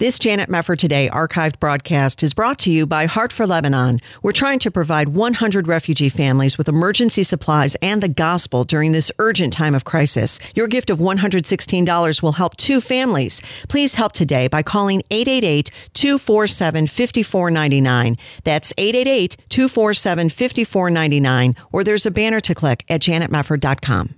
This Janet Mefford Today archived broadcast is brought to you by Heart for Lebanon. We're trying to provide 100 refugee families with emergency supplies and the gospel during this urgent time of crisis. Your gift of $116 will help two families. Please help today by calling 888 247 5499. That's 888 247 5499, or there's a banner to click at janetmefford.com.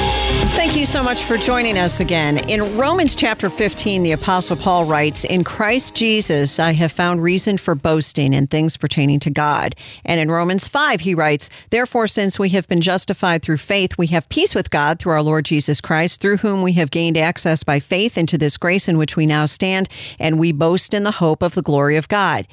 Thank you so much for joining us again. In Romans chapter 15, the Apostle Paul writes, In Christ Jesus, I have found reason for boasting in things pertaining to God. And in Romans 5, he writes, Therefore, since we have been justified through faith, we have peace with God through our Lord Jesus Christ, through whom we have gained access by faith into this grace in which we now stand, and we boast in the hope of the glory of God.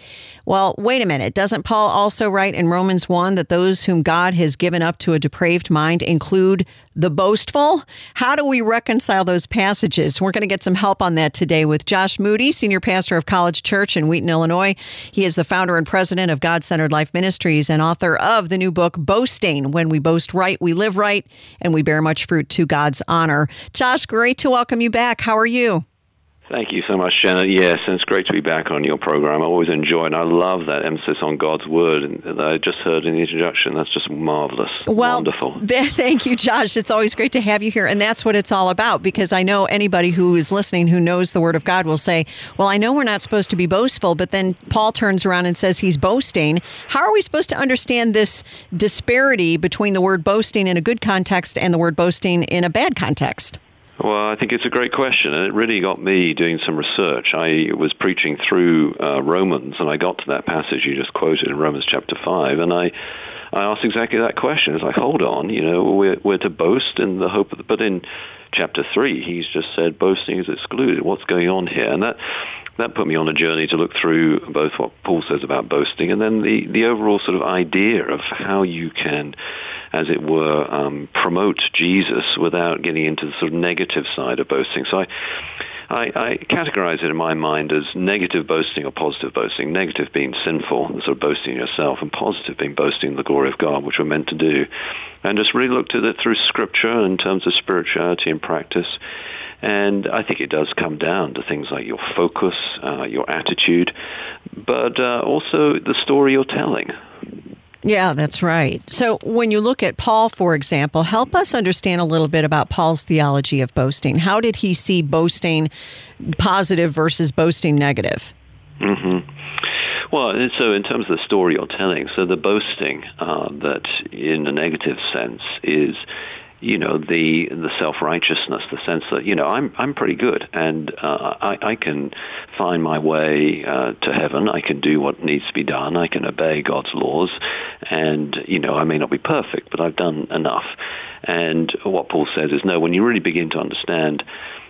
Well, wait a minute. Doesn't Paul also write in Romans 1 that those whom God has given up to a depraved mind include the boastful? How do we reconcile those passages? We're going to get some help on that today with Josh Moody, Senior Pastor of College Church in Wheaton, Illinois. He is the founder and president of God Centered Life Ministries and author of the new book, Boasting When We Boast Right, We Live Right, and We Bear Much Fruit to God's Honor. Josh, great to welcome you back. How are you? Thank you so much, Janet. Yes, and it's great to be back on your program. I always enjoy and I love that emphasis on God's word that I just heard in the introduction. That's just marvelous. Well, Wonderful. Th- thank you, Josh. It's always great to have you here. And that's what it's all about because I know anybody who is listening who knows the word of God will say, Well, I know we're not supposed to be boastful, but then Paul turns around and says he's boasting. How are we supposed to understand this disparity between the word boasting in a good context and the word boasting in a bad context? Well, I think it's a great question, and it really got me doing some research. I was preaching through uh, Romans, and I got to that passage you just quoted in Romans chapter 5, and I, I asked exactly that question. It's like, hold on, you know, we're, we're to boast in the hope of, the, but in chapter 3, he's just said boasting is excluded. What's going on here? And that, that put me on a journey to look through both what Paul says about boasting and then the, the overall sort of idea of how you can, as it were, um, promote Jesus without getting into the sort of negative side of boasting. So I, I, I categorize it in my mind as negative boasting or positive boasting. Negative being sinful, sort of boasting yourself, and positive being boasting the glory of God, which we're meant to do. And just really looked at it through Scripture in terms of spirituality and practice. And I think it does come down to things like your focus, uh, your attitude, but uh, also the story you're telling. Yeah, that's right. So when you look at Paul, for example, help us understand a little bit about Paul's theology of boasting. How did he see boasting positive versus boasting negative? Mm-hmm. Well, so in terms of the story you're telling, so the boasting uh, that in a negative sense is you know the the self righteousness, the sense that you know I'm I'm pretty good and uh, I I can find my way uh, to heaven. I can do what needs to be done. I can obey God's laws, and you know I may not be perfect, but I've done enough. And what Paul says is no. When you really begin to understand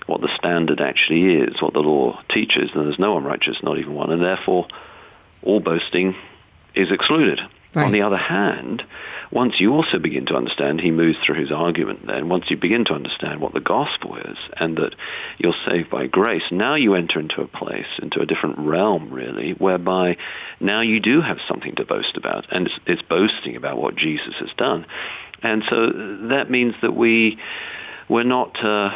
what the standard actually is, what the law teaches, then there's no one righteous, not even one, and therefore all boasting is excluded. Right. On the other hand, once you also begin to understand, he moves through his argument then, once you begin to understand what the gospel is and that you're saved by grace, now you enter into a place, into a different realm really, whereby now you do have something to boast about. And it's, it's boasting about what Jesus has done. And so that means that we, we're not... Uh,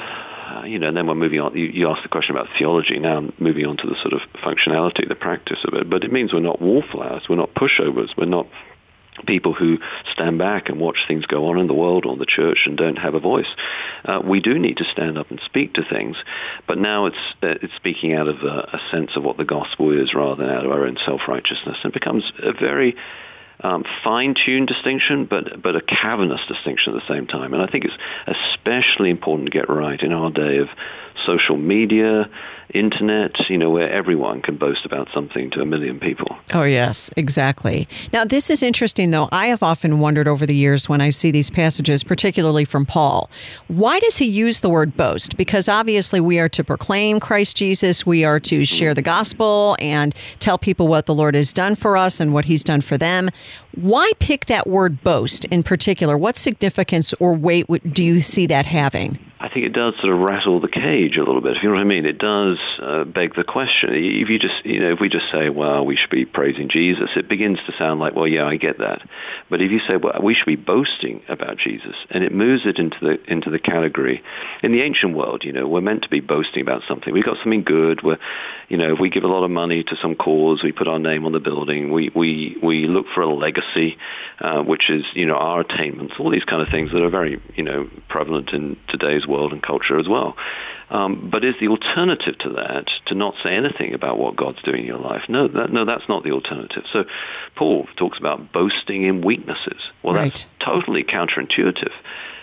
uh, you know, and then we're moving on. You, you asked the question about theology. Now I'm moving on to the sort of functionality, the practice of it. But it means we're not wallflowers. We're not pushovers. We're not people who stand back and watch things go on in the world or the church and don't have a voice. Uh, we do need to stand up and speak to things, but now it's uh, it's speaking out of a, a sense of what the gospel is rather than out of our own self-righteousness. It becomes a very um, fine-tuned distinction, but but a cavernous distinction at the same time. And I think it's especially important to get right in our day of social media, internet, you know, where everyone can boast about something to a million people. Oh, yes, exactly. Now, this is interesting, though. I have often wondered over the years when I see these passages, particularly from Paul, why does he use the word boast? Because obviously we are to proclaim Christ Jesus, we are to mm-hmm. share the gospel and tell people what the Lord has done for us and what he's done for them. Why pick that word boast in particular? What significance or weight do you see that having? I think it does sort of rattle the cage a little bit. If you know what I mean, it does uh, beg the question. If you just, you know, if we just say, "Well, we should be praising Jesus," it begins to sound like, "Well, yeah, I get that." But if you say, "Well, we should be boasting about Jesus," and it moves it into the into the category in the ancient world, you know, we're meant to be boasting about something. We've got something good. We're, you know, if we give a lot of money to some cause, we put our name on the building. We we we look for a legacy, uh, which is, you know, our attainments. All these kind of things that are very, you know, prevalent in today's world and culture as well. Um, but is the alternative to that to not say anything about what God's doing in your life? No, that, no, that's not the alternative. So Paul talks about boasting in weaknesses. Well, right. that's totally counterintuitive.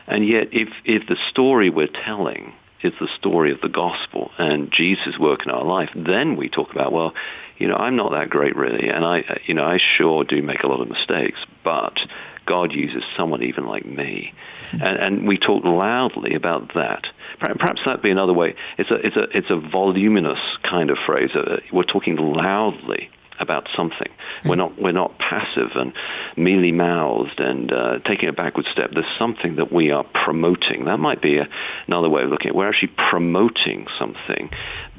And yet, if, if the story we're telling is the story of the gospel and Jesus' work in our life, then we talk about, well, you know, I'm not that great really, and I, you know, I sure do make a lot of mistakes, but God uses someone even like me. And, and we talk loudly about that. Perhaps that'd be another way. It's a, it's a, it's a voluminous kind of phrase. Uh, we're talking loudly about something. We're not we're not passive and mealy mouthed and uh, taking a backward step. There's something that we are promoting. That might be a, another way of looking at it. We're actually promoting something,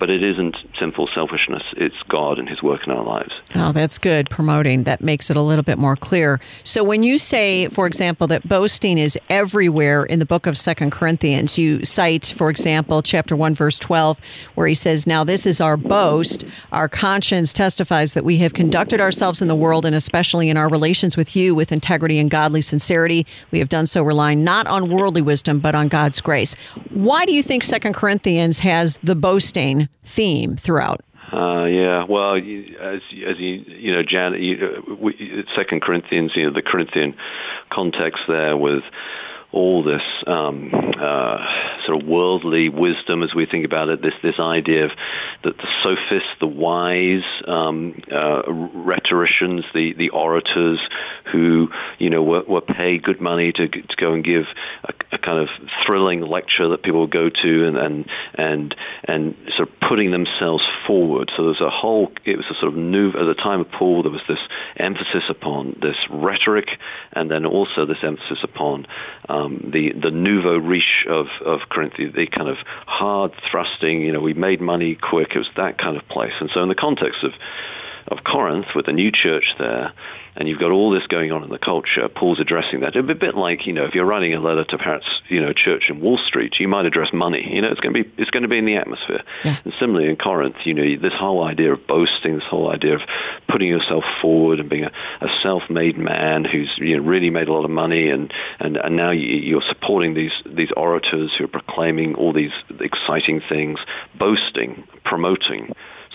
but it isn't sinful selfishness. It's God and His work in our lives. Oh, that's good. Promoting that makes it a little bit more clear. So when you say, for example, that boasting is everywhere in the book of Second Corinthians, you cite, for example, chapter one, verse twelve, where he says, "Now this is our boast. Our conscience testifies that we have conducted ourselves in the world, and especially in our relations with you, with integrity and godly sincerity. We have done so relying not on worldly wisdom, but on God's grace." Why do you think Second Corinthians has the boasting theme throughout? Uh, yeah, well, as as you you know, Janet, you, uh, we, Second Corinthians, you know, the Corinthian context there with all this um, uh, sort of worldly wisdom as we think about it. This this idea of that the sophists, the wise um, uh, rhetoricians, the the orators who you know were, were paid good money to to go and give a, a kind of thrilling lecture that people go to and and and and sort of putting themselves forward. So there's a whole. It was a sort of new at the time of Paul. There was this emphasis upon this rhetoric, and then also this emphasis upon um, Um, the the nouveau riche of of Corinth, the kind of hard thrusting. You know, we made money quick. It was that kind of place. And so in the context of of Corinth with a new church there, and you've got all this going on in the culture, Paul's addressing that. It'd be a bit like, you know, if you're writing a letter to perhaps, you know, a church in Wall Street, you might address money. You know, it's going to be it's going to be in the atmosphere. Yeah. And similarly in Corinth, you know, this whole idea of boasting, this whole idea of putting yourself forward and being a, a self-made man who's you know really made a lot of money, and and, and now you, you're supporting these these orators who are proclaiming all these exciting things, boasting, promoting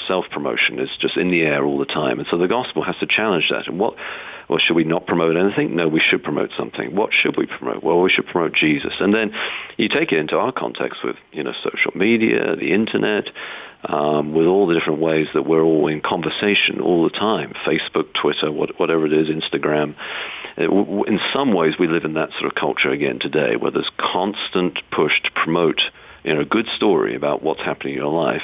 self-promotion is just in the air all the time. And so the gospel has to challenge that. And what, well, should we not promote anything? No, we should promote something. What should we promote? Well, we should promote Jesus. And then you take it into our context with, you know, social media, the internet, um, with all the different ways that we're all in conversation all the time, Facebook, Twitter, what, whatever it is, Instagram. In some ways, we live in that sort of culture again today, where there's constant push to promote you know, a good story about what's happening in your life.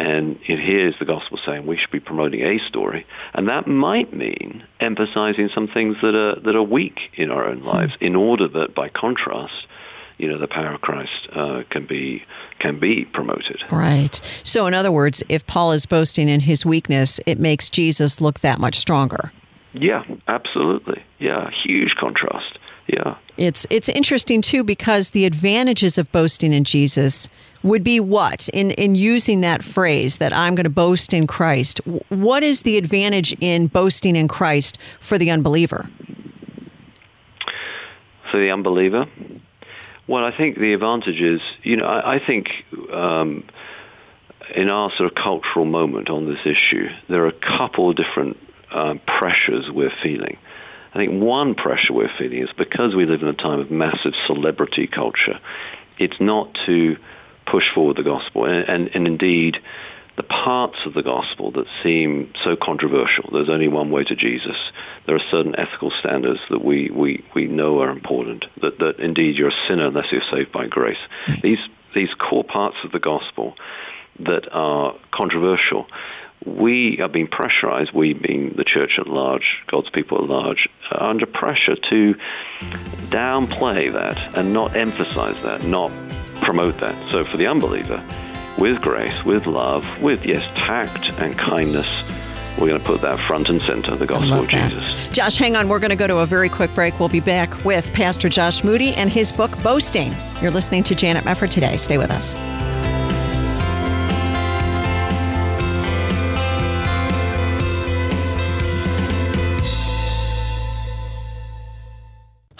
And it, here's the gospel saying we should be promoting a story. And that might mean emphasizing some things that are, that are weak in our own lives in order that, by contrast, you know, the power of Christ uh, can be can be promoted. Right. So, in other words, if Paul is boasting in his weakness, it makes Jesus look that much stronger. Yeah, absolutely. Yeah, huge contrast. Yeah. It's it's interesting too because the advantages of boasting in Jesus would be what in in using that phrase that I'm going to boast in Christ. What is the advantage in boasting in Christ for the unbeliever? For the unbeliever, well, I think the advantage is, you know, I, I think um, in our sort of cultural moment on this issue, there are a couple of different um, pressures we're feeling. I think one pressure we're feeling is because we live in a time of massive celebrity culture, it's not to push forward the gospel. And, and, and indeed, the parts of the gospel that seem so controversial, there's only one way to Jesus. There are certain ethical standards that we, we, we know are important, that, that indeed you're a sinner unless you're saved by grace. Hmm. These, these core parts of the gospel that are controversial, we are being pressurized, we being the church at large, God's people at large, are under pressure to downplay that and not emphasize that, not promote that. So for the unbeliever, with grace, with love, with, yes, tact and kindness, we're going to put that front and center, the gospel of Jesus. Josh, hang on. We're going to go to a very quick break. We'll be back with Pastor Josh Moody and his book, Boasting. You're listening to Janet Mefford today. Stay with us.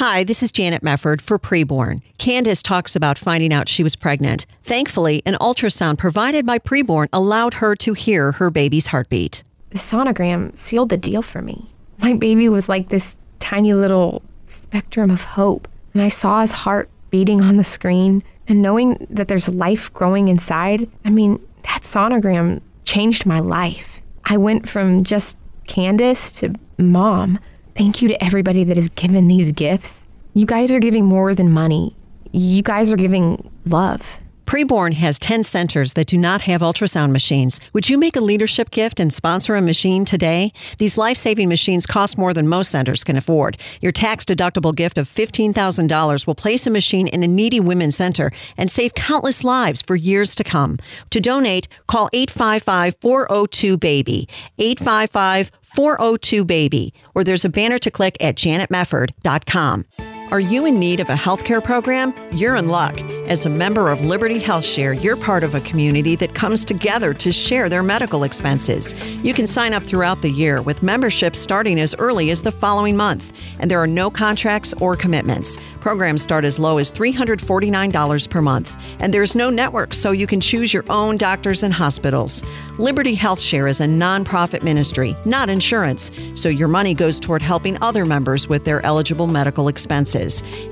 Hi, this is Janet Mefford for Preborn. Candace talks about finding out she was pregnant. Thankfully, an ultrasound provided by Preborn allowed her to hear her baby's heartbeat. The sonogram sealed the deal for me. My baby was like this tiny little spectrum of hope, and I saw his heart beating on the screen. And knowing that there's life growing inside, I mean, that sonogram changed my life. I went from just Candace to mom. Thank you to everybody that has given these gifts. You guys are giving more than money. You guys are giving love. Preborn has 10 centers that do not have ultrasound machines. Would you make a leadership gift and sponsor a machine today? These life saving machines cost more than most centers can afford. Your tax deductible gift of $15,000 will place a machine in a needy women's center and save countless lives for years to come. To donate, call 855 402 BABY. 855 402 BABY, or there's a banner to click at janetmefford.com. Are you in need of a healthcare program? You're in luck. As a member of Liberty Health Share, you're part of a community that comes together to share their medical expenses. You can sign up throughout the year with memberships starting as early as the following month, and there are no contracts or commitments. Programs start as low as $349 per month, and there's no network, so you can choose your own doctors and hospitals. Liberty Health Share is a nonprofit ministry, not insurance, so your money goes toward helping other members with their eligible medical expenses.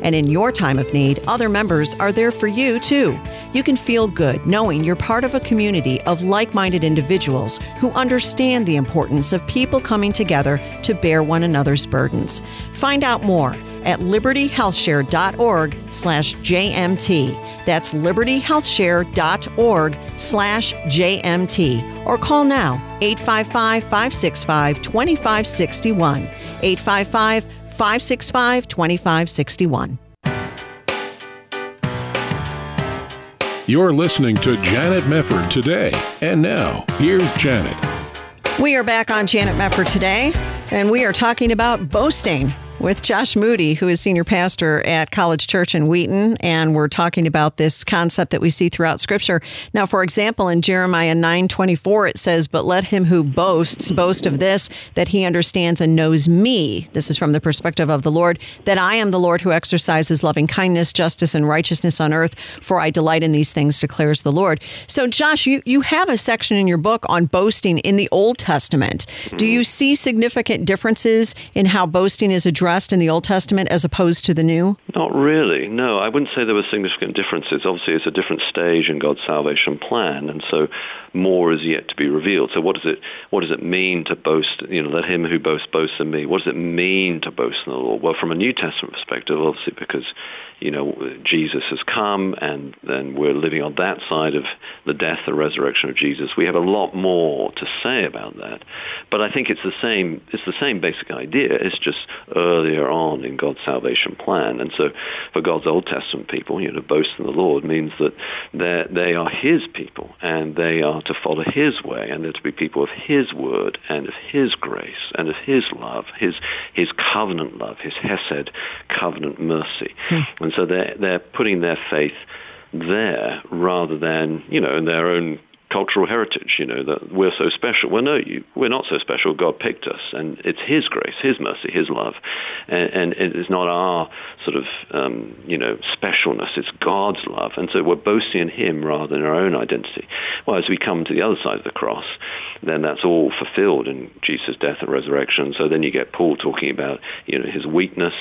And in your time of need, other members are there for you too. You can feel good knowing you're part of a community of like minded individuals who understand the importance of people coming together to bear one another's burdens. Find out more at libertyhealthshare.org slash JMT. That's libertyhealthshare.org slash JMT. Or call now 855 565 2561. 855 565 2561. You're listening to Janet Mefford today. And now, here's Janet. We are back on Janet Mefford today, and we are talking about boasting with Josh Moody, who is senior pastor at College Church in Wheaton, and we're talking about this concept that we see throughout Scripture. Now, for example, in Jeremiah nine twenty four, it says, "But let him who boasts boast of this, that he understands and knows me." This is from the perspective of the Lord, that I am the Lord who exercises loving kindness, justice, and righteousness on earth. For I delight in these things, declares the Lord. So, Josh, you you have a section in your book on boasting in the Old Testament. Do you see significant differences in how boasting is addressed? Addressed in the Old Testament as opposed to the New? Not really. No, I wouldn't say there were significant differences. Obviously, it's a different stage in God's salvation plan, and so more is yet to be revealed. So, what does it what does it mean to boast? You know, let him who boasts boast in me. What does it mean to boast in the Lord? Well, from a New Testament perspective, obviously, because you know Jesus has come, and then we're living on that side of the death and resurrection of Jesus. We have a lot more to say about that. But I think it's the same. It's the same basic idea. It's just earlier on in God's salvation plan. And so, for God's Old Testament people, you know, boast in the Lord means that they they are His people, and they are to follow His way, and they're to be people of His word and of His grace and of His love, His His covenant love, His Hesed covenant mercy. Hmm. And so they're they're putting their faith there rather than you know in their own cultural heritage, you know, that we're so special. Well, no, you, we're not so special. God picked us, and it's His grace, His mercy, His love, and, and it is not our sort of, um, you know, specialness. It's God's love, and so we're boasting in Him rather than our own identity. Well, as we come to the other side of the cross, then that's all fulfilled in Jesus' death and resurrection. So then you get Paul talking about, you know, his weakness.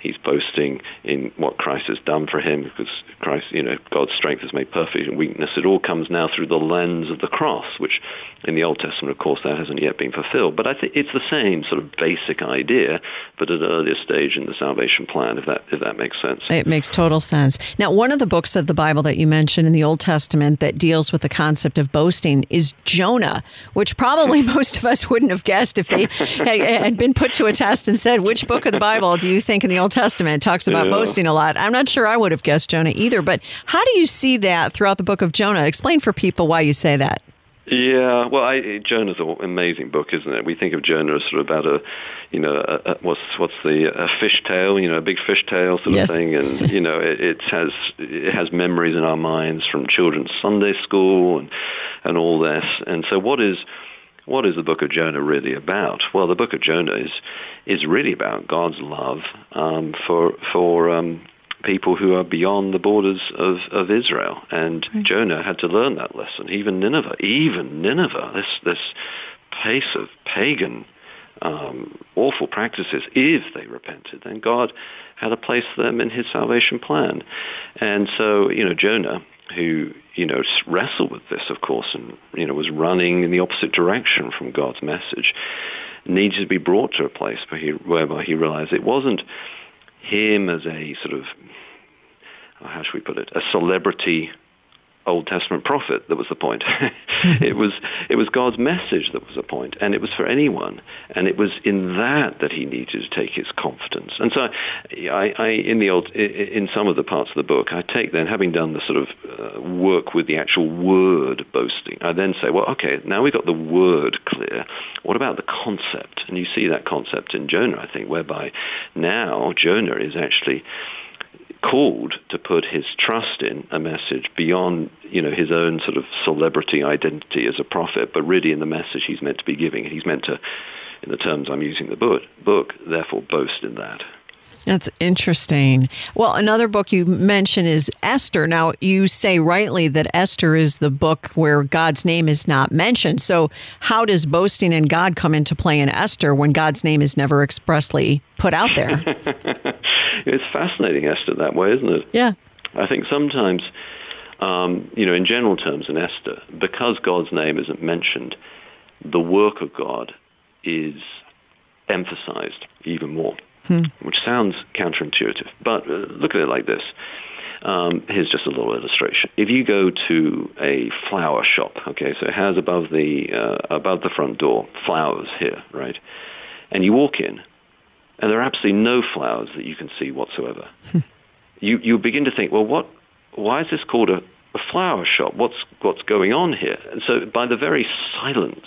He's boasting in what Christ has done for him, because Christ, you know, God's strength is made perfect in weakness. It all comes now through the lens of the cross, which in the Old Testament, of course, that hasn't yet been fulfilled. But I think it's the same sort of basic idea, but at an earlier stage in the salvation plan, if that if that makes sense. It makes total sense. Now, one of the books of the Bible that you mentioned in the Old Testament that deals with the concept of boasting is Jonah, which probably most of us wouldn't have guessed if they had, had, been put to a test and said, "Which book of the Bible do you think in the Old Testament talks about yeah. boasting a lot?" I'm not sure I would have guessed Jonah either. But how do you see that throughout the book of Jonah? Explain for people why you say that. Yeah, well, I, Jonah's an amazing book, isn't it? We think of Jonah as sort of about a, you know, a, a, what's what's the a fish tale, you know, a big fish tale sort yes. of thing, and you know, it, it has it has memories in our minds from children's Sunday school and and all this. And so, what is what is the book of Jonah really about? Well, the book of Jonah is is really about God's love um, for for um, people who are beyond the borders of, of Israel. And right. Jonah had to learn that lesson. Even Nineveh, even Nineveh, this, this pace of pagan, um, awful practices, if they repented, then God had a place for them in his salvation plan. And so, you know, Jonah, who, you know, wrestled with this, of course, and, you know, was running in the opposite direction from God's message, needed to be brought to a place where he, whereby he realized it wasn't him as a sort of, how should we put it, a celebrity Old Testament prophet that was the point. it was it was God's message that was the point, and it was for anyone. And it was in that that he needed to take his confidence. And so, I, I in the old in some of the parts of the book, I take then having done the sort of uh, work with the actual word boasting. I then say, well, okay, now we've got the word clear. What about the concept? And you see that concept in Jonah, I think, whereby now Jonah is actually called to put his trust in a message beyond, you know, his own sort of celebrity identity as a prophet, but really in the message he's meant to be giving. He's meant to, in the terms I'm using the book, book therefore boast in that. That's interesting. Well, another book you mention is Esther. Now, you say rightly that Esther is the book where God's name is not mentioned. So, how does boasting in God come into play in Esther when God's name is never expressly put out there? it's fascinating, Esther, that way, isn't it? Yeah. I think sometimes, um, you know, in general terms in Esther, because God's name isn't mentioned, the work of God is emphasized even more hmm. which sounds counterintuitive. But uh, look at it like this. Um, here's just a little illustration. If you go to a flower shop, okay, so it has above the uh, above the front door flowers here, right? And you walk in, and there are absolutely no flowers that you can see whatsoever. Hmm. you you begin to think, well, what? Why is this called a, a flower shop? What's what's going on here? And so, by the very silence,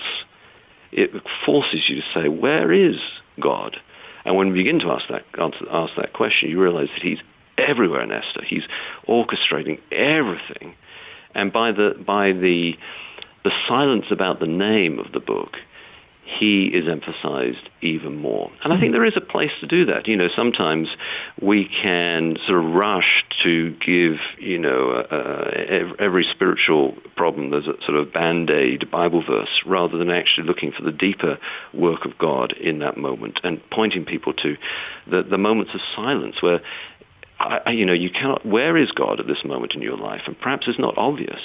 it forces you to say, where is God? And when we begin to ask that, ask that question, you realize that he's everywhere in Esther. He's orchestrating everything. And by the, by the, the silence about the name of the book, he is emphasized even more. And I think there is a place to do that. You know, sometimes we can sort of rush to give, you know, uh, every spiritual problem there's a sort of band-aid Bible verse rather than actually looking for the deeper work of God in that moment and pointing people to the, the moments of silence where I, you know, you cannot, where is God at this moment in your life? And perhaps it's not obvious.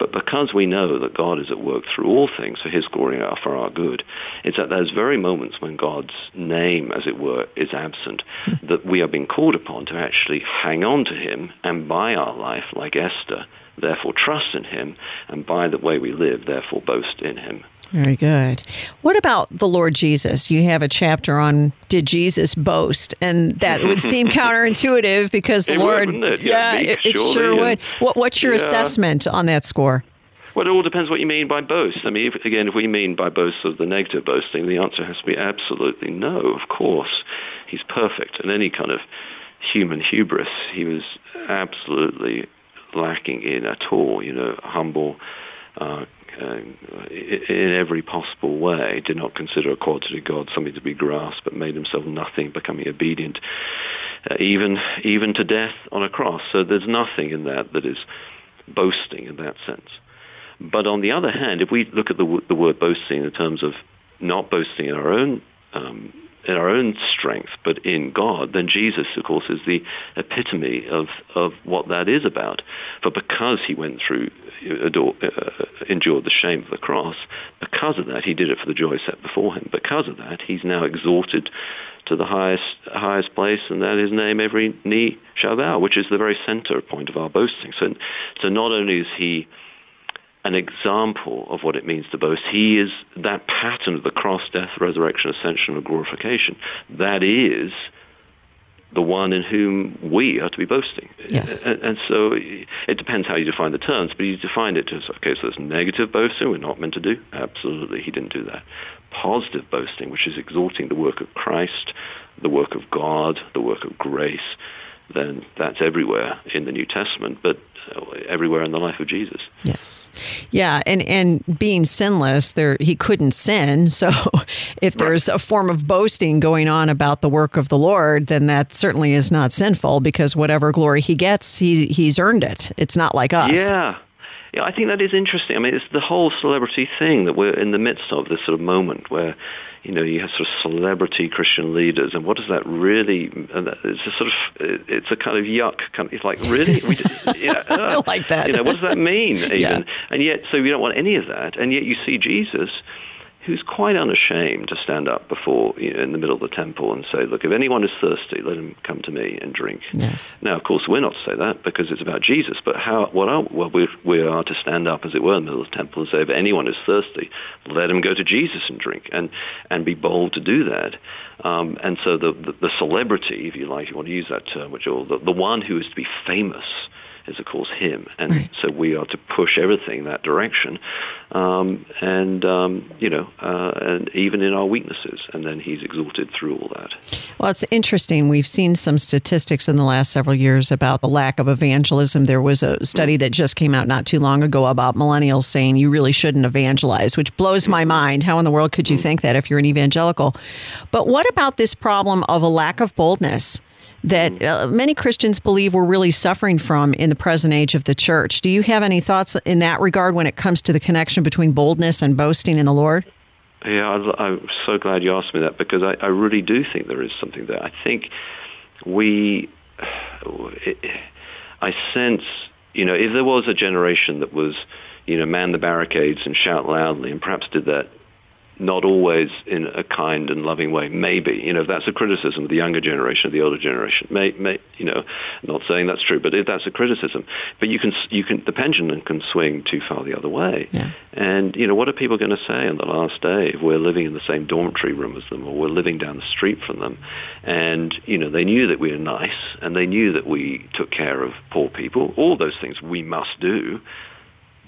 But because we know that God is at work through all things for his glory and for our good, it's at those very moments when God's name, as it were, is absent, hmm. that we are being called upon to actually hang on to him and by our life, like Esther, therefore trust in him, and by the way we live, therefore boast in him. Very good. What about the Lord Jesus? You have a chapter on did Jesus boast, and that would seem counterintuitive because the it Lord, would, it? yeah, yeah, it, it sure would. What, what's your yeah. assessment on that score? Well, it all depends what you mean by boast. I mean, if, again, if we mean by boast of the negative boasting, the answer has to be absolutely no. Of course, he's perfect, and any kind of human hubris, he was absolutely lacking in at all. You know, humble. Uh, uh, in every possible way, did not consider equality to God something to be grasped, but made himself nothing, becoming obedient, uh, even even to death on a cross. So there's nothing in that that is boasting in that sense. But on the other hand, if we look at the, the word boasting in terms of not boasting in our own um, in our own strength, but in God, then Jesus, of course, is the epitome of, of what that is about. For because he went through, adore, uh, endured the shame of the cross, because of that, he did it for the joy set before him. Because of that, he's now exalted to the highest highest place, and that his name every knee shall bow, which is the very center point of our boasting. So, so not only is he an example of what it means to boast. He is that pattern of the cross, death, resurrection, ascension, and glorification. That is the one in whom we are to be boasting. Yes. And, and, so it depends how you define the terms, but you defined it as, okay, so there's negative boasting we're not meant to do. Absolutely, he didn't do that. Positive boasting, which is exalting the work of Christ, the work of God, the work of grace, then that's everywhere in the New Testament, but everywhere in the life of Jesus. Yes, yeah, and and being sinless, there he couldn't sin. So, if there's right. a form of boasting going on about the work of the Lord, then that certainly is not sinful because whatever glory he gets, he he's earned it. It's not like us. Yeah. Yeah, I think that is interesting. I mean, it's the whole celebrity thing that we're in the midst of, this sort of moment where you know, you have sort of celebrity Christian leaders, and what does that really? And It's a sort of, it's a kind of yuck. Kind of, it's like really, we, you know, uh, I like that. You know, what does that mean? Even, yeah. and yet, so we don't want any of that, and yet you see Jesus who's quite unashamed to stand up before you know, in the middle of the temple and say, "Look, if anyone is thirsty, let him come to me and drink." Yes. Now, of course, we're not to say that because it's about Jesus. But how? What are? Well, we, we are to stand up, as it were, in the middle of the temple and say, "If anyone is thirsty, let him go to Jesus and drink," and and be bold to do that. Um, and so the, the, the celebrity, if you like, if you want to use that term, which or the, the one who is to be famous is of course him, and right. so we are to push everything that direction, um, and um, you know, uh, and even in our weaknesses, and then he's exalted through all that. Well, it's interesting. We've seen some statistics in the last several years about the lack of evangelism. There was a study that just came out not too long ago about millennials saying you really shouldn't evangelize, which blows my mind. How in the world could you mm-hmm. think that if you're an evangelical? But what about this problem of a lack of boldness? That uh, many Christians believe we're really suffering from in the present age of the church. Do you have any thoughts in that regard when it comes to the connection between boldness and boasting in the Lord? Yeah, I'm so glad you asked me that because I, I really do think there is something there. I think we, I sense, you know, if there was a generation that was, you know, man the barricades and shout loudly and perhaps did that not always in a kind and loving way. Maybe, you know, if that's a criticism of the younger generation, of the older generation. May, may, you know, not saying that's true, but if that's a criticism, but you can, you can, the pendulum can swing too far the other way. Yeah. And you know, what are people going to say on the last day if we're living in the same dormitory room as them, or we're living down the street from them? And you know, they knew that we were nice, and they knew that we took care of poor people. All those things we must do,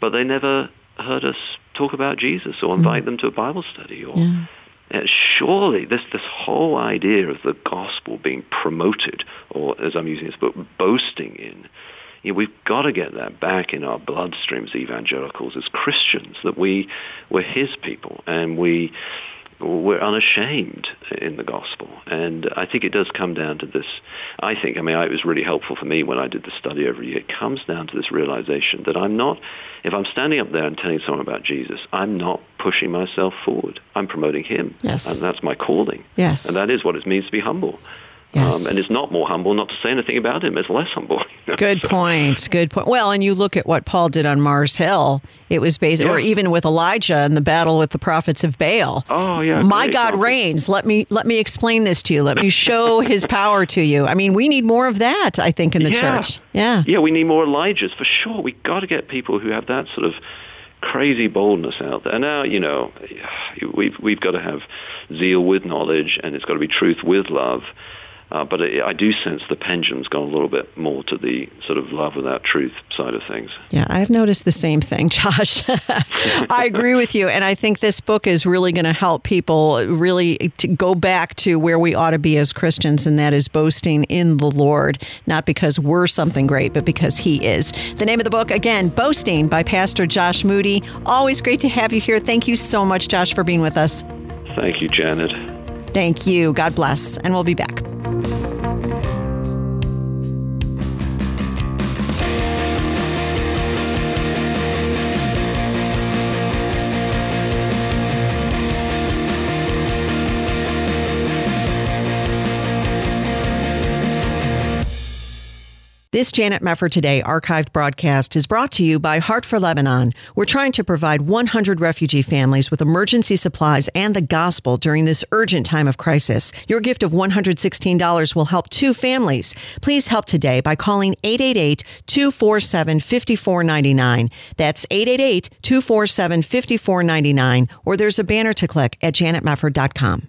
but they never heard us talk about Jesus or invite mm. them to a Bible study or yeah. uh, surely this this whole idea of the gospel being promoted or as I'm using this book boasting in you know, we've got to get that back in our bloodstreams evangelicals as Christians that we we're his people and we we're unashamed in the gospel. And I think it does come down to this. I think, I mean, it was really helpful for me when I did the study every year. It comes down to this realization that I'm not, if I'm standing up there and telling someone about Jesus, I'm not pushing myself forward. I'm promoting him. Yes. And that's my calling. Yes. And that is what it means to be humble. Yes. Um, and it's not more humble not to say anything about him. It's less humble. Good point. Good point. Well, and you look at what Paul did on Mars Hill. It was based, yeah. or even with Elijah in the battle with the prophets of Baal. Oh yeah. My great. God reigns. Let me let me explain this to you. Let me show His power to you. I mean, we need more of that. I think in the yeah. church. Yeah. Yeah, we need more Elijahs for sure. We got to get people who have that sort of crazy boldness out there. And Now, you know, we've we've got to have zeal with knowledge, and it's got to be truth with love. Uh, but it, I do sense the pendulum's gone a little bit more to the sort of love without truth side of things. Yeah, I've noticed the same thing, Josh. I agree with you. And I think this book is really going to help people really to go back to where we ought to be as Christians, and that is boasting in the Lord, not because we're something great, but because He is. The name of the book, again, Boasting by Pastor Josh Moody. Always great to have you here. Thank you so much, Josh, for being with us. Thank you, Janet. Thank you. God bless. And we'll be back. This Janet Mefford Today archived broadcast is brought to you by Heart for Lebanon. We're trying to provide 100 refugee families with emergency supplies and the gospel during this urgent time of crisis. Your gift of $116 will help two families. Please help today by calling 888 247 5499. That's 888 247 5499, or there's a banner to click at janetmefford.com.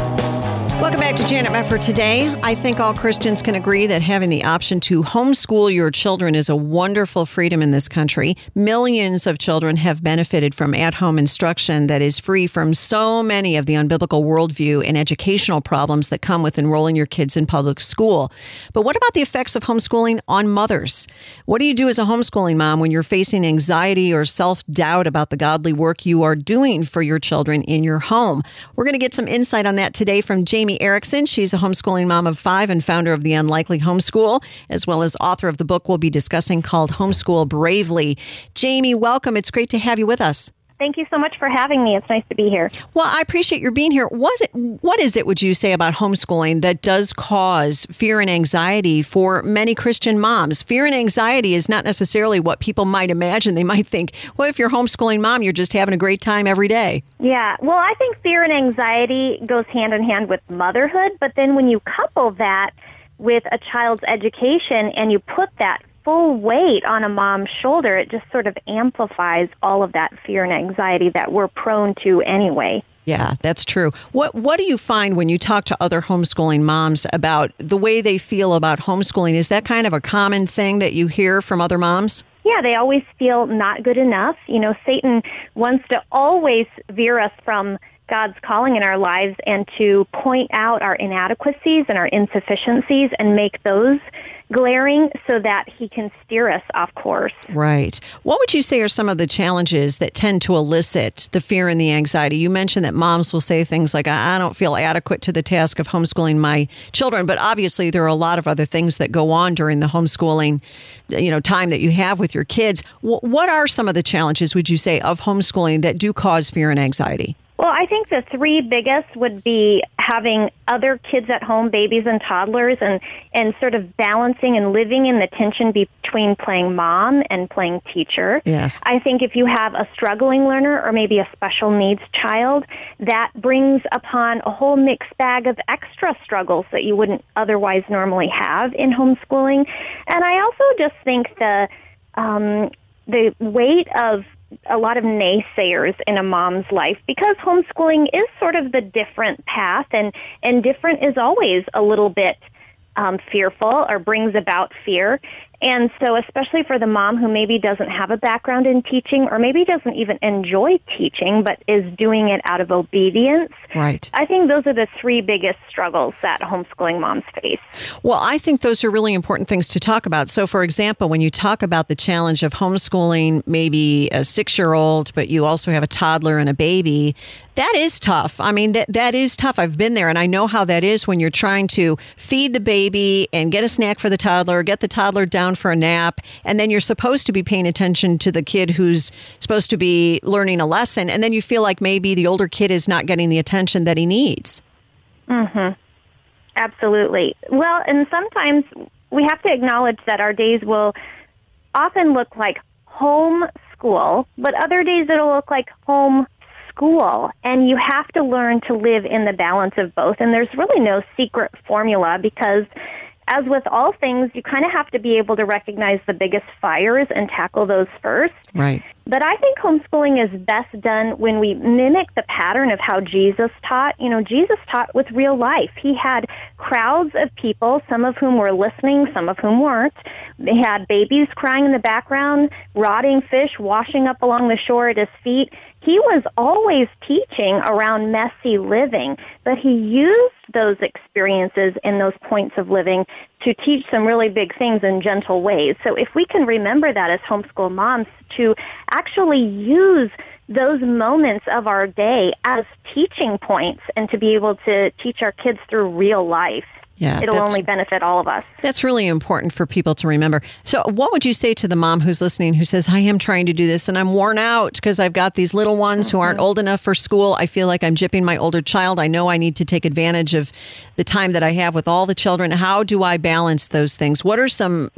Welcome back to Janet Mefford today. I think all Christians can agree that having the option to homeschool your children is a wonderful freedom in this country. Millions of children have benefited from at home instruction that is free from so many of the unbiblical worldview and educational problems that come with enrolling your kids in public school. But what about the effects of homeschooling on mothers? What do you do as a homeschooling mom when you're facing anxiety or self doubt about the godly work you are doing for your children in your home? We're going to get some insight on that today from Jamie. Jamie Erickson. She's a homeschooling mom of five and founder of The Unlikely Homeschool, as well as author of the book we'll be discussing called Homeschool Bravely. Jamie, welcome. It's great to have you with us. Thank you so much for having me. It's nice to be here. Well, I appreciate your being here. What what is it would you say about homeschooling that does cause fear and anxiety for many Christian moms? Fear and anxiety is not necessarily what people might imagine. They might think, well, if you're homeschooling mom, you're just having a great time every day. Yeah. Well, I think fear and anxiety goes hand in hand with motherhood, but then when you couple that with a child's education and you put that full weight on a mom's shoulder, it just sort of amplifies all of that fear and anxiety that we're prone to anyway. Yeah, that's true. What what do you find when you talk to other homeschooling moms about the way they feel about homeschooling? Is that kind of a common thing that you hear from other moms? Yeah, they always feel not good enough. You know, Satan wants to always veer us from God's calling in our lives and to point out our inadequacies and our insufficiencies and make those glaring so that he can steer us off course. Right. What would you say are some of the challenges that tend to elicit the fear and the anxiety? You mentioned that moms will say things like, I don't feel adequate to the task of homeschooling my children, but obviously there are a lot of other things that go on during the homeschooling you know time that you have with your kids. What are some of the challenges would you say of homeschooling that do cause fear and anxiety? I think the three biggest would be having other kids at home, babies and toddlers, and, and sort of balancing and living in the tension between playing mom and playing teacher. Yes. I think if you have a struggling learner or maybe a special needs child, that brings upon a whole mixed bag of extra struggles that you wouldn't otherwise normally have in homeschooling. And I also just think the um, the weight of a lot of naysayers in a mom's life because homeschooling is sort of the different path and and different is always a little bit um, fearful or brings about fear. And so, especially for the mom who maybe doesn't have a background in teaching or maybe doesn't even enjoy teaching but is doing it out of obedience. Right. I think those are the three biggest struggles that homeschooling moms face. Well, I think those are really important things to talk about. So, for example, when you talk about the challenge of homeschooling maybe a six year old, but you also have a toddler and a baby, that is tough. I mean, that, that is tough. I've been there and I know how that is when you're trying to feed the baby and get a snack for the toddler, get the toddler down for a nap, and then you're supposed to be paying attention to the kid who's supposed to be learning a lesson. And then you feel like maybe the older kid is not getting the attention that he needs. Mm-hmm. Absolutely. Well, and sometimes we have to acknowledge that our days will often look like home school, but other days it'll look like home school and you have to learn to live in the balance of both and there's really no secret formula because as with all things, you kind of have to be able to recognize the biggest fires and tackle those first. Right. But I think homeschooling is best done when we mimic the pattern of how Jesus taught. You know, Jesus taught with real life. He had crowds of people, some of whom were listening, some of whom weren't. They had babies crying in the background, rotting fish washing up along the shore at his feet he was always teaching around messy living, but he used those experiences and those points of living to teach some really big things in gentle ways. So if we can remember that as homeschool moms to actually use those moments of our day as teaching points and to be able to teach our kids through real life Yeah, it'll only benefit all of us. That's really important for people to remember. So, what would you say to the mom who's listening who says, I am trying to do this and I'm worn out because I've got these little ones who aren't mm-hmm. old enough for school? I feel like I'm jipping my older child. I know I need to take advantage of the time that I have with all the children. How do I balance those things? What are some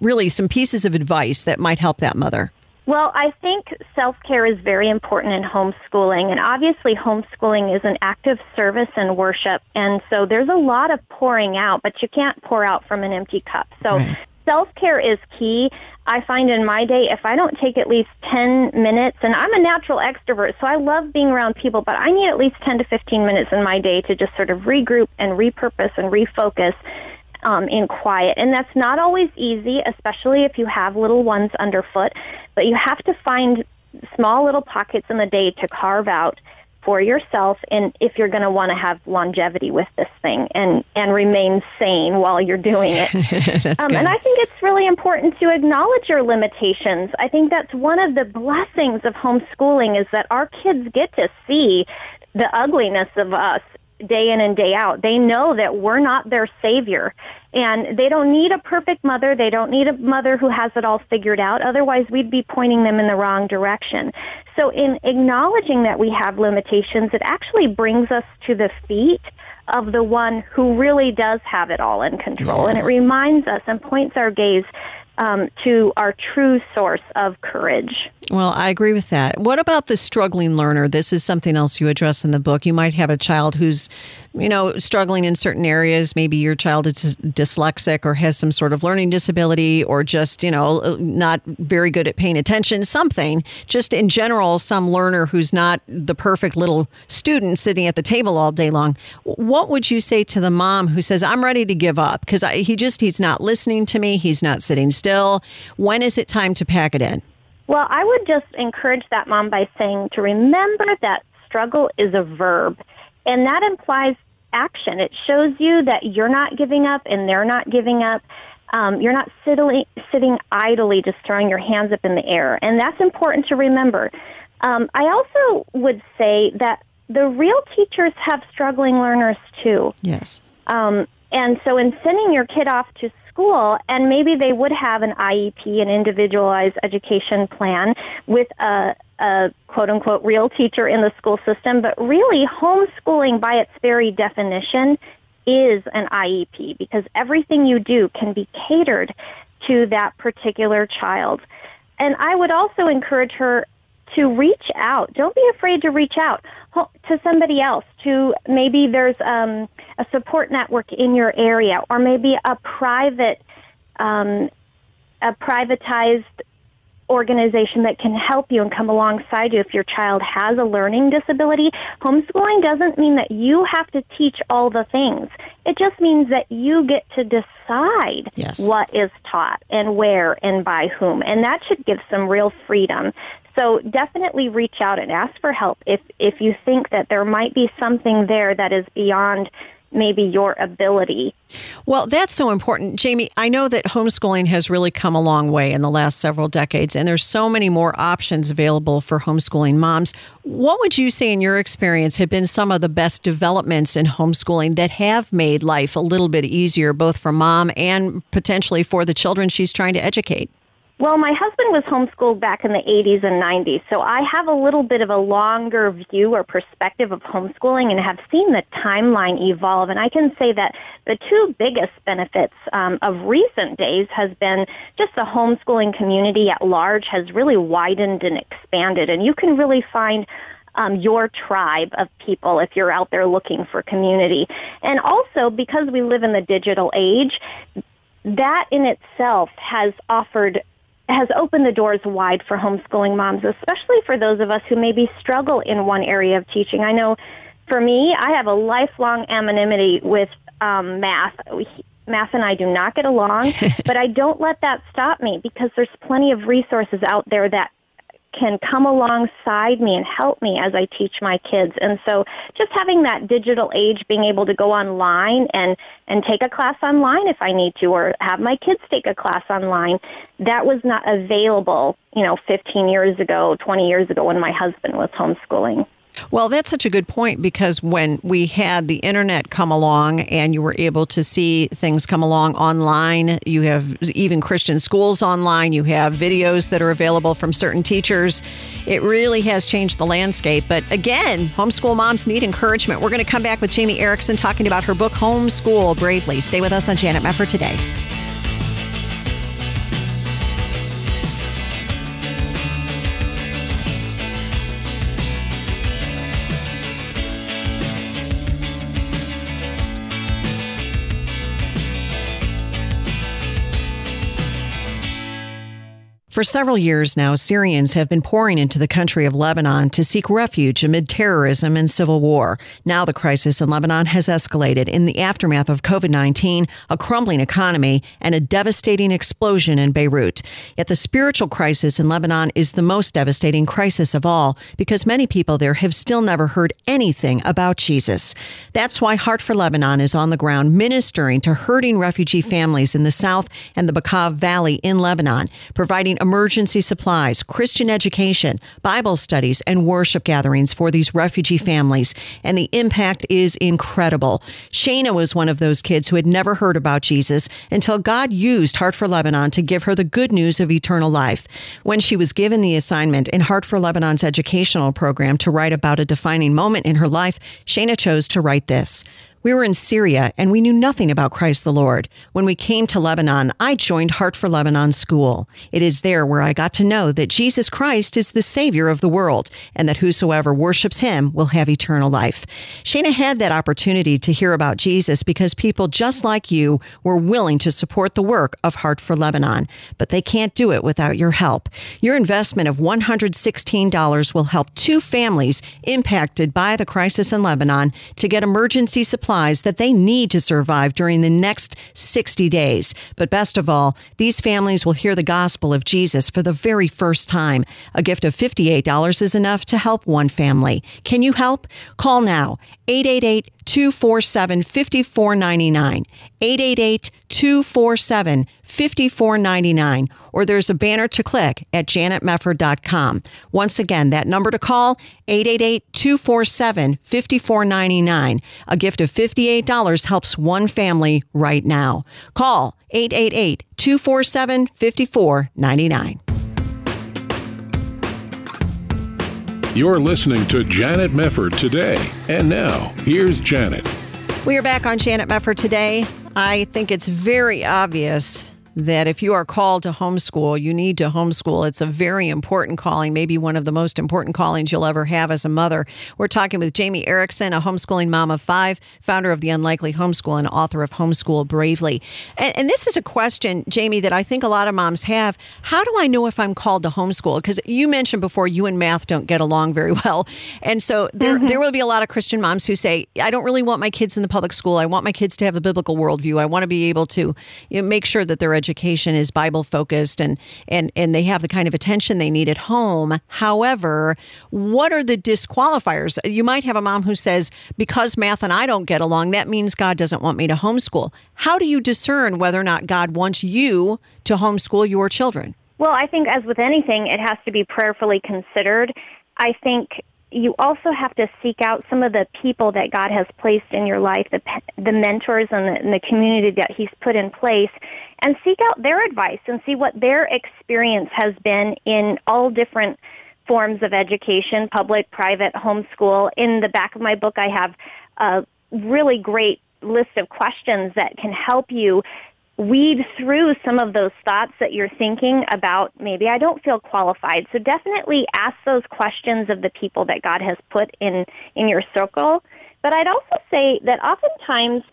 really some pieces of advice that might help that mother? Well, I think self-care is very important in homeschooling, and obviously homeschooling is an active service and worship, and so there's a lot of pouring out, but you can't pour out from an empty cup. So self-care is key. I find in my day, if I don't take at least 10 minutes, and I'm a natural extrovert, so I love being around people, but I need at least 10 to 15 minutes in my day to just sort of regroup and repurpose and refocus um, in quiet. And that's not always easy, especially if you have little ones underfoot. But you have to find small little pockets in the day to carve out for yourself and if you're going to want to have longevity with this thing and and remain sane while you're doing it um, and I think it's really important to acknowledge your limitations. I think that's one of the blessings of homeschooling is that our kids get to see the ugliness of us day in and day out. They know that we're not their savior. And they don't need a perfect mother. They don't need a mother who has it all figured out. Otherwise, we'd be pointing them in the wrong direction. So in acknowledging that we have limitations, it actually brings us to the feet of the one who really does have it all in control. And it reminds us and points our gaze um, to our true source of courage. Well, I agree with that. What about the struggling learner? This is something else you address in the book. You might have a child who's, you know, struggling in certain areas. Maybe your child is dyslexic or has some sort of learning disability or just, you know, uh, not very good at paying attention, something. Just in general, some learner who's not the perfect little student sitting at the table all day long. What would you say to the mom who says, I'm ready to give up because he just, he's not listening to me, he's not sitting still? When is it time to pack it in? Well, I would just encourage that mom by saying to remember that struggle is a verb, and that implies action. It shows you that you're not giving up and they're not giving up. Um, you're not sitting, sitting idly just throwing your hands up in the air, and that's important to remember. Um, I also would say that the real teachers have struggling learners too. Yes. Um, and so in sending your kid off to school, and maybe they would have an IEP, an individualized education plan with a, a quote unquote real teacher in the school system, but really homeschooling by its very definition is an IEP because everything you do can be catered to that particular child. And I would also encourage her to reach out. Don't be afraid to reach out to somebody else. To maybe there's um, a support network in your area, or maybe a private, um, a privatized organization that can help you and come alongside you if your child has a learning disability. Homeschooling doesn't mean that you have to teach all the things. It just means that you get to decide Yes. what is taught and where and by whom. And that should give some real freedom. So definitely reach out and ask for help if, if you think that there might be something there that is beyond maybe your ability. Well, that's so important. Jamie, I know that homeschooling has really come a long way in the last several decades, and there's so many more options available for homeschooling moms. What would you say, in your experience, have been some of the best developments in homeschooling that have made life a little bit easier, both for mom and potentially for the children she's trying to educate? Well, my husband was homeschooled back in the 80s and 90s, so I have a little bit of a longer view or perspective of homeschooling and have seen the timeline evolve. And I can say that the two biggest benefits um, of recent days has been just the homeschooling community at large has really widened and expanded, and you can really find um, your tribe of people if you're out there looking for community. And also, because we live in the digital age, that in itself has offered has opened the doors wide for homeschooling moms, especially for those of us who maybe struggle in one area of teaching. I know for me, I have a lifelong anonymity with um, math. Math and I do not get along, but I don't let that stop me because there's plenty of resources out there that can come alongside me and help me as I teach my kids. And so just having that digital age, being able to go online and, and take a class online if I need to, or have my kids take a class online, that was not available, you know, 15 years ago, 20 years ago when my husband was homeschooling. Well, that's such a good point because when we had the internet come along and you were able to see things come along online, you have even Christian schools online, you have videos that are available from certain teachers. It really has changed the landscape. But again, homeschool moms need encouragement. We're going to come back with Jamie Erickson talking about her book, Homeschool Bravely. Stay with us on Janet Mefford today. For several years now, Syrians have been pouring into the country of Lebanon to seek refuge amid terrorism and civil war. Now the crisis in Lebanon has escalated in the aftermath of COVID 19, a crumbling economy, and a devastating explosion in Beirut. Yet the spiritual crisis in Lebanon is the most devastating crisis of all because many people there have still never heard anything about Jesus. That's why Heart for Lebanon is on the ground ministering to hurting refugee families in the south and the Bekaa Valley in Lebanon, providing emergency supplies, Christian education, Bible studies, and worship gatherings for these refugee families. And the impact is incredible. Shana was one of those kids who had never heard about Jesus until God used Heart for Lebanon to give her the good news of eternal life. When she was given the assignment in Heart for Lebanon's educational program to write about a defining moment in her life, Shana chose to write this. We were in Syria and we knew nothing about Christ the Lord. When we came to Lebanon, I joined Heart for Lebanon School. It is there where I got to know that Jesus Christ is the Savior of the world and that whosoever worships him will have eternal life. Shana had that opportunity to hear about Jesus because people just like you were willing to support the work of Heart for Lebanon, but they can't do it without your help. Your investment of $116 will help two families impacted by the crisis in Lebanon to get emergency supplies that they need to survive during the next 60 days. But best of all, these families will hear the gospel of Jesus for the very first time. A gift of $58 is enough to help one family. Can you help? Call now 888 247 5499. 888 247 5499. Or there's a banner to click at janetmefford.com. Once again, that number to call 888 247 5499. A gift of $58 helps one family right now. Call 888 247 5499. You're listening to Janet Mefford today. And now, here's Janet. We are back on Janet Mefford today. I think it's very obvious that if you are called to homeschool, you need to homeschool. It's a very important calling, maybe one of the most important callings you'll ever have as a mother. We're talking with Jamie Erickson, a homeschooling mom of five, founder of The Unlikely Homeschool, and author of Homeschool Bravely. And, and this is a question, Jamie, that I think a lot of moms have. How do I know if I'm called to homeschool? Because you mentioned before you and math don't get along very well. And so there, mm-hmm. there will be a lot of Christian moms who say, I don't really want my kids in the public school. I want my kids to have a biblical worldview. I want to be able to you know, make sure that they're education is Bible focused and and and they have the kind of attention they need at home. However, what are the disqualifiers? You might have a mom who says because math and I don't get along, that means God doesn't want me to homeschool. How do you discern whether or not God wants you to homeschool your children? Well, I think as with anything, it has to be prayerfully considered. I think you also have to seek out some of the people that God has placed in your life, the, the mentors and the, and the community that He's put in place, and seek out their advice and see what their experience has been in all different forms of education, public, private, homeschool. In the back of my book, I have a really great list of questions that can help you weed through some of those thoughts that you're thinking about maybe I don't feel qualified. So definitely ask those questions of the people that God has put in in your circle. But I'd also say that oftentimes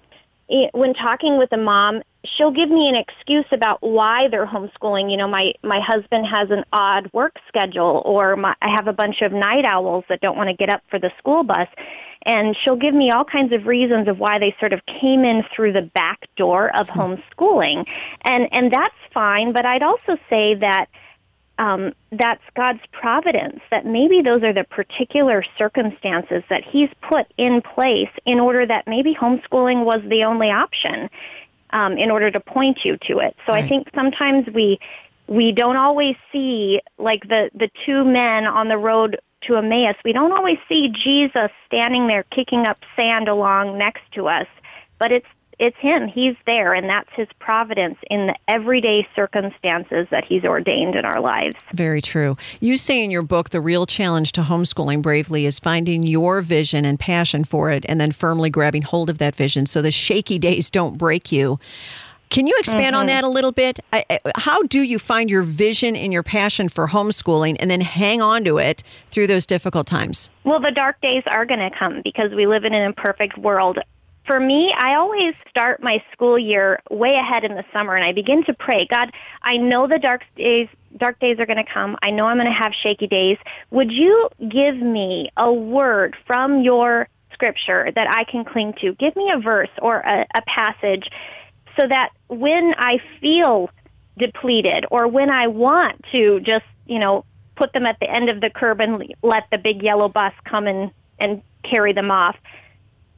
when talking with a mom, she'll give me an excuse about why they're homeschooling. You know, my my husband has an odd work schedule, or my, I have a bunch of night owls that don't want to get up for the school bus and she'll give me all kinds of reasons of why they sort of came in through the back door of hmm. homeschooling and and that's fine but i'd also say that um, that's God's providence, that maybe those are the particular circumstances that He's put in place in order that maybe homeschooling was the only option um, in order to point you to it. So right. I think sometimes we we don't always see like the the two men on the road to Emmaus, we don't always see Jesus standing there kicking up sand along next to us, but it's it's him. He's there, and that's his providence in the everyday circumstances that he's ordained in our lives. Very true. You say in your book, the real challenge to homeschooling bravely is finding your vision and passion for it, and then firmly grabbing hold of that vision so the shaky days don't break you. Can you expand mm-hmm. on that a little bit? How do you find your vision and your passion for homeschooling and then hang on to it through those difficult times? Well, the dark days are going to come because we live in an imperfect world. For me, I always start my school year way ahead in the summer and I begin to pray, God, I know the dark days dark days are going to come. I know I'm going to have shaky days. Would you give me a word from your scripture that I can cling to? Give me a verse or a, a passage so that when I feel depleted or when I want to just, you know, put them at the end of the curb and let the big yellow bus come and, and carry them off,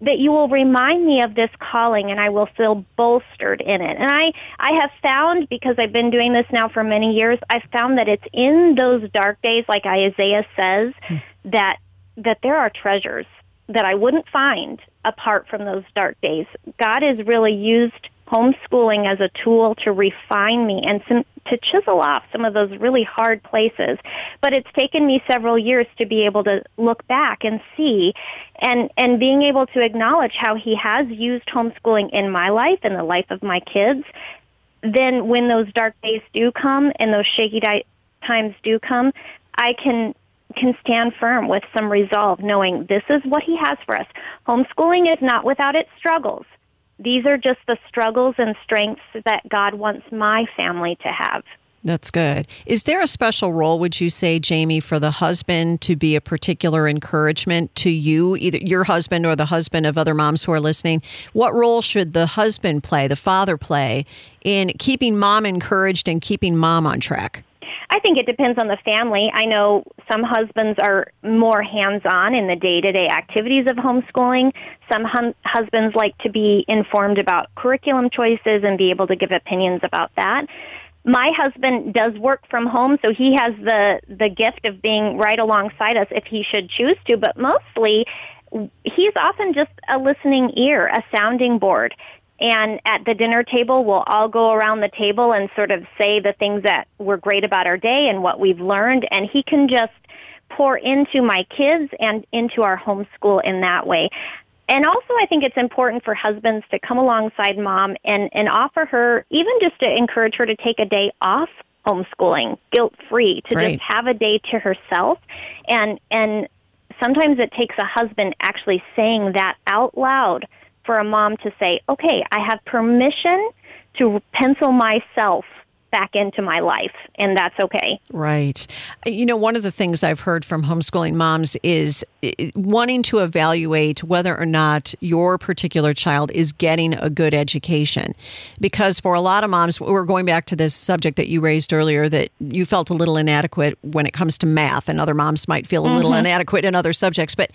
that you will remind me of this calling and I will feel bolstered in it. And I, I have found, because I've been doing this now for many years, I've found that it's in those dark days, like Isaiah says, hmm. that, that there are treasures that I wouldn't find apart from those dark days. God has really used homeschooling as a tool to refine me and some, to chisel off some of those really hard places. But it's taken me several years to be able to look back and see and, and being able to acknowledge how he has used homeschooling in my life and the life of my kids. Then when those dark days do come and those shaky di- times do come, I can can stand firm with some resolve knowing this is what he has for us. Homeschooling is not without its struggles these are just the struggles and strengths that God wants my family to have. That's good. Is there a special role, would you say, Jamie, for the husband to be a particular encouragement to you, either your husband or the husband of other moms who are listening? What role should the husband play, the father play, in keeping mom encouraged and keeping mom on track? I think it depends on the family. I know some husbands are more hands-on in the day-to-day activities of homeschooling. Some hum- husbands like to be informed about curriculum choices and be able to give opinions about that. My husband does work from home, so he has the the gift of being right alongside us if he should choose to, but mostly he's often just a listening ear, a sounding board. And at the dinner table, we'll all go around the table and sort of say the things that were great about our day and what we've learned. And he can just pour into my kids and into our homeschool in that way. And also, I think it's important for husbands to come alongside mom and, and offer her, even just to encourage her to take a day off homeschooling, guilt free, to right. just have a day to herself. And, and sometimes it takes a husband actually saying that out loud for a mom to say, okay, I have permission to pencil myself back into my life, and that's okay. Right. You know, one of the things I've heard from homeschooling moms is wanting to evaluate whether or not your particular child is getting a good education. Because for a lot of moms, we're going back to this subject that you raised earlier that you felt a little inadequate when it comes to math, and other moms might feel a little mm-hmm. inadequate in other subjects. But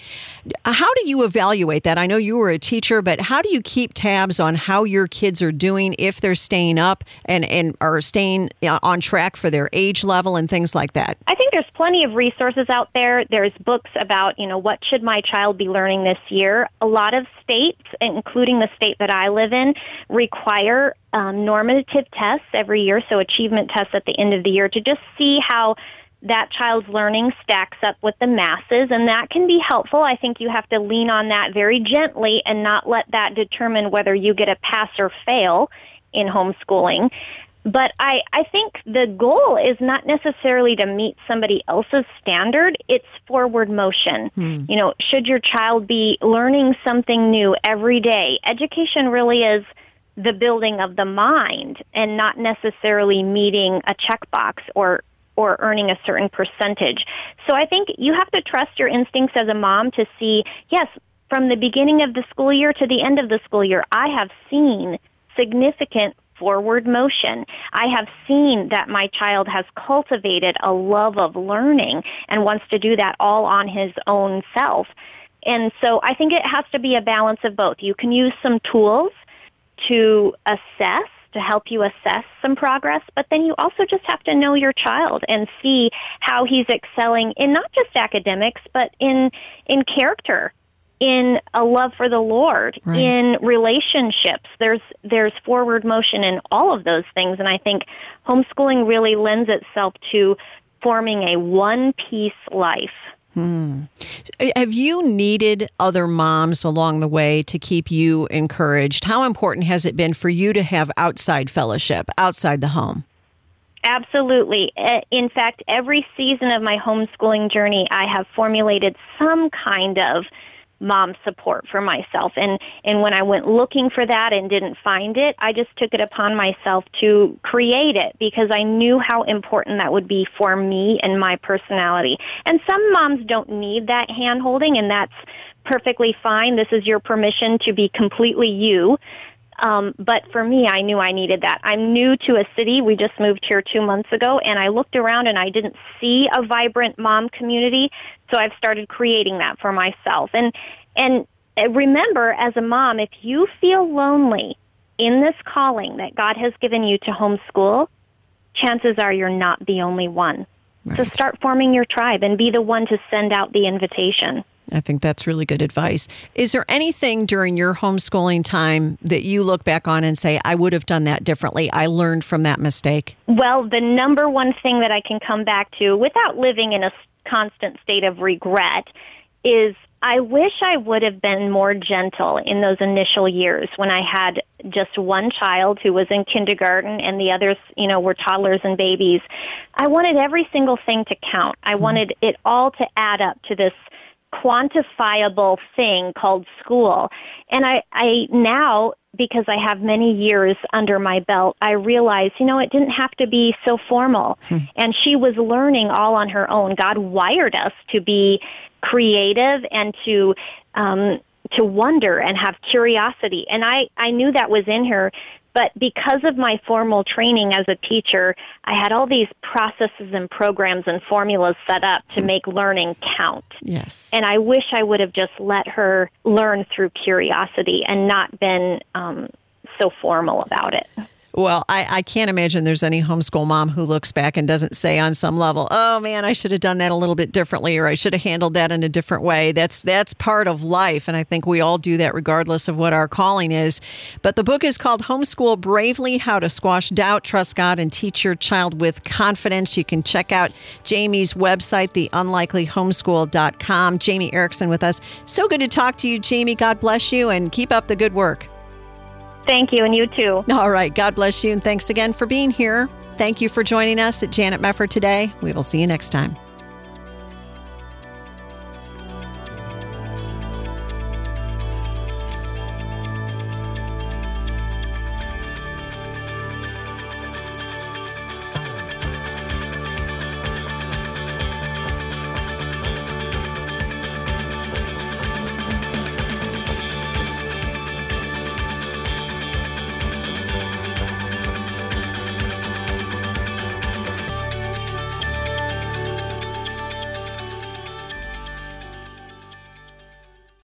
how do you evaluate that? I know you were a teacher, but how do you keep tabs on how your kids are doing if they're staying up and, and are staying on track for their age level and things like that? I think there's plenty of resources out there. There's books about, you know, what should my child be learning this year. A lot of states, including the state that I live in, require um, normative tests every year, so achievement tests at the end of the year to just see how that child's learning stacks up with the masses and that can be helpful. I think you have to lean on that very gently and not let that determine whether you get a pass or fail in homeschooling. But I, I think the goal is not necessarily to meet somebody else's standard. It's forward motion. Hmm. You know, should your child be learning something new every day? Education really is the building of the mind and not necessarily meeting a checkbox or or earning a certain percentage. So I think you have to trust your instincts as a mom to see, yes, from the beginning of the school year to the end of the school year, I have seen significant forward motion. I have seen that my child has cultivated a love of learning and wants to do that all on his own self. And so I think it has to be a balance of both. You can use some tools to assess to help you assess some progress, but then you also just have to know your child and see how he's excelling in not just academics, but in in character, in a love for the Lord, right. in relationships. There's there's forward motion in all of those things, and I think homeschooling really lends itself to forming a one piece life. Hmm. Have you needed other moms along the way to keep you encouraged? How important has it been for you to have outside fellowship, outside the home? Absolutely. In fact, every season of my homeschooling journey, I have formulated some kind of mom support for myself. And, and when I went looking for that and didn't find it, I just took it upon myself to create it because I knew how important that would be for me and my personality. And some moms don't need that hand holding and that's perfectly fine. This is your permission to be completely you. Um, but for me, I knew I needed that. I'm new to a city. We just moved here two months ago, and I looked around and I didn't see a vibrant mom community. So I've started creating that for myself. And and uh, remember, as a mom, if you feel lonely in this calling that God has given you to homeschool, chances are you're not the only one. Right. So start forming your tribe and be the one to send out the invitation. I think that's really good advice. Is there anything during your homeschooling time that you look back on and say, I would have done that differently? I learned from that mistake? Well, the number one thing that I can come back to without living in a constant state of regret is I wish I would have been more gentle in those initial years when I had just one child who was in kindergarten and the others, you know, were toddlers and babies. I wanted every single thing to count. I hmm. wanted it all to add up to this quantifiable thing called school. And I, I now, because I have many years under my belt, I realized, you know, it didn't have to be so formal. Hmm. And she was learning all on her own. God wired us to be creative and to, um, to wonder and have curiosity. And I, I knew that was in her, but because of my formal training as a teacher, I had all these processes and programs and formulas set up to make learning count. Yes. And I wish I would have just let her learn through curiosity and not been um, so formal about it. Well, I, I can't imagine there's any homeschool mom who looks back and doesn't say on some level, "Oh man, I should have done that a little bit differently, or I should have handled that in a different way." That's that's part of life, and I think we all do that regardless of what our calling is. But the book is called "Homeschool Bravely: How to Squash Doubt, Trust God, and Teach Your Child with Confidence." You can check out Jamie's website, theunlikelyhomeschool.com. Jamie Erickson with us. So good to talk to you, Jamie. God bless you, and keep up the good work. Thank you, and you too. All right. God bless you, and thanks again for being here. Thank you for joining us at Janet Mefford today. We will see you next time.